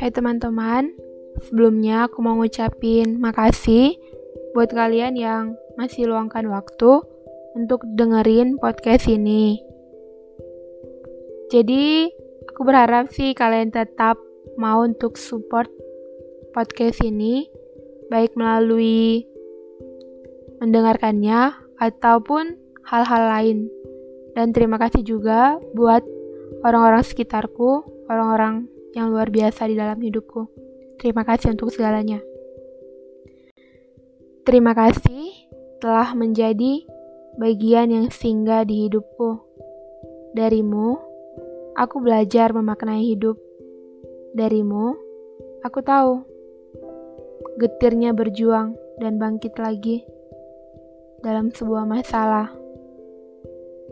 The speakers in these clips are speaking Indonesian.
Hai teman-teman, sebelumnya aku mau ngucapin makasih buat kalian yang masih luangkan waktu untuk dengerin podcast ini. Jadi, aku berharap sih kalian tetap mau untuk support podcast ini, baik melalui mendengarkannya ataupun hal-hal lain. Dan terima kasih juga buat orang-orang sekitarku, orang-orang yang luar biasa di dalam hidupku. Terima kasih untuk segalanya. Terima kasih telah menjadi bagian yang singgah di hidupku. Darimu, aku belajar memaknai hidup. Darimu, aku tahu getirnya berjuang dan bangkit lagi dalam sebuah masalah.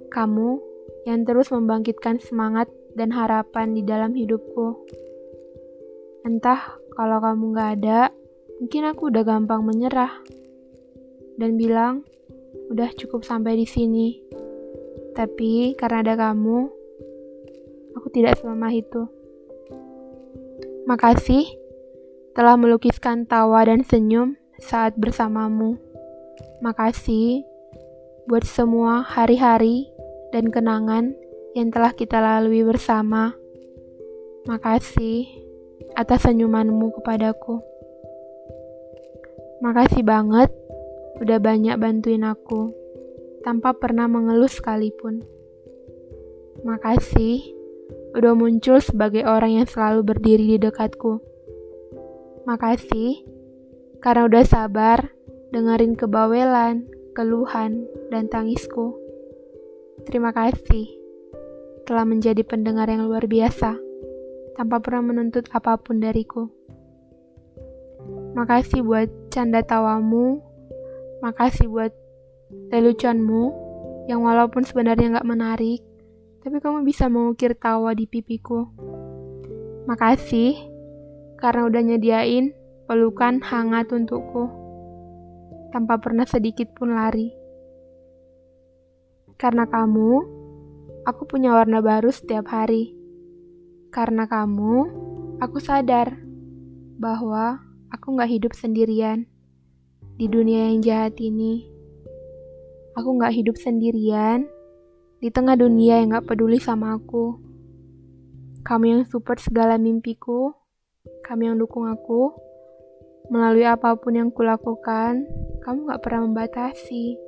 Kamu yang terus membangkitkan semangat dan harapan di dalam hidupku. Entah kalau kamu gak ada, mungkin aku udah gampang menyerah dan bilang, udah cukup sampai di sini. Tapi karena ada kamu, aku tidak selemah itu. Makasih telah melukiskan tawa dan senyum saat bersamamu. Makasih buat semua hari-hari dan kenangan yang telah kita lalui bersama. Makasih atas senyumanmu kepadaku. Makasih banget udah banyak bantuin aku tanpa pernah mengeluh sekalipun. Makasih udah muncul sebagai orang yang selalu berdiri di dekatku. Makasih karena udah sabar dengerin kebawelan, keluhan, dan tangisku. Terima kasih telah menjadi pendengar yang luar biasa, tanpa pernah menuntut apa pun dariku. Makasih buat canda tawamu, makasih buat leluconmu, yang walaupun sebenarnya gak menarik, tapi kamu bisa mengukir tawa di pipiku. Makasih, karena udah nyediain pelukan hangat untukku, tanpa pernah sedikit pun lari. Karena kamu, aku punya warna baru setiap hari. Karena kamu, aku sadar bahwa aku gak hidup sendirian di dunia yang jahat ini. Aku gak hidup sendirian di tengah dunia yang gak peduli sama aku. Kamu yang support segala mimpiku, kamu yang dukung aku, melalui apa pun yang kulakukan, kamu gak pernah membatasi,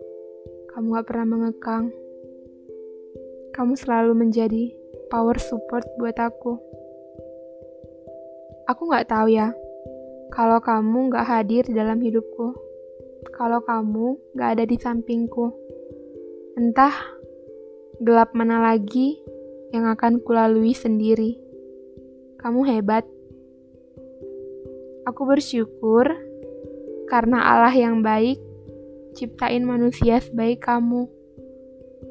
kamu gak pernah mengekang kamu selalu menjadi power support buat aku. Aku gak tahu ya, kalau kamu gak hadir di dalam hidupku, kalau kamu gak ada di sampingku, entah gelap mana lagi yang akan kulalui sendiri. Kamu hebat. Aku bersyukur karena Allah yang baik ciptain manusia sebaik kamu.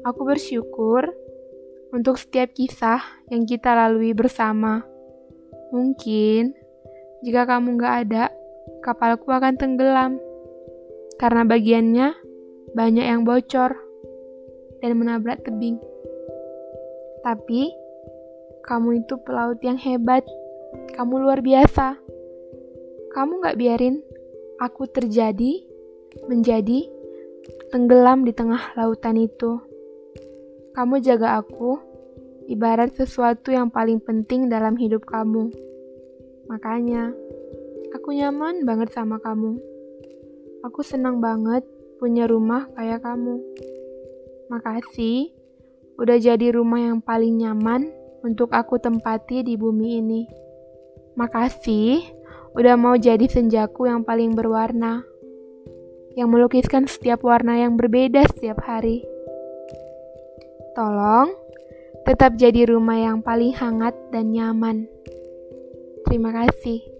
Aku bersyukur untuk setiap kisah yang kita lalui bersama. Mungkin jika kamu gak ada, kapalku akan tenggelam karena bagiannya banyak yang bocor dan menabrak tebing. Tapi kamu itu pelaut yang hebat, kamu luar biasa. Kamu gak biarin aku terjadi, menjadi tenggelam di tengah lautan itu. Kamu jaga aku, ibarat sesuatu yang paling penting dalam hidup kamu. Makanya, aku nyaman banget sama kamu. Aku senang banget punya rumah kayak kamu. Makasih, udah jadi rumah yang paling nyaman untuk aku tempati di bumi ini. Makasih, udah mau jadi senjaku yang paling berwarna, yang melukiskan setiap warna yang berbeda setiap hari. Tolong tetap jadi rumah yang paling hangat dan nyaman. Terima kasih.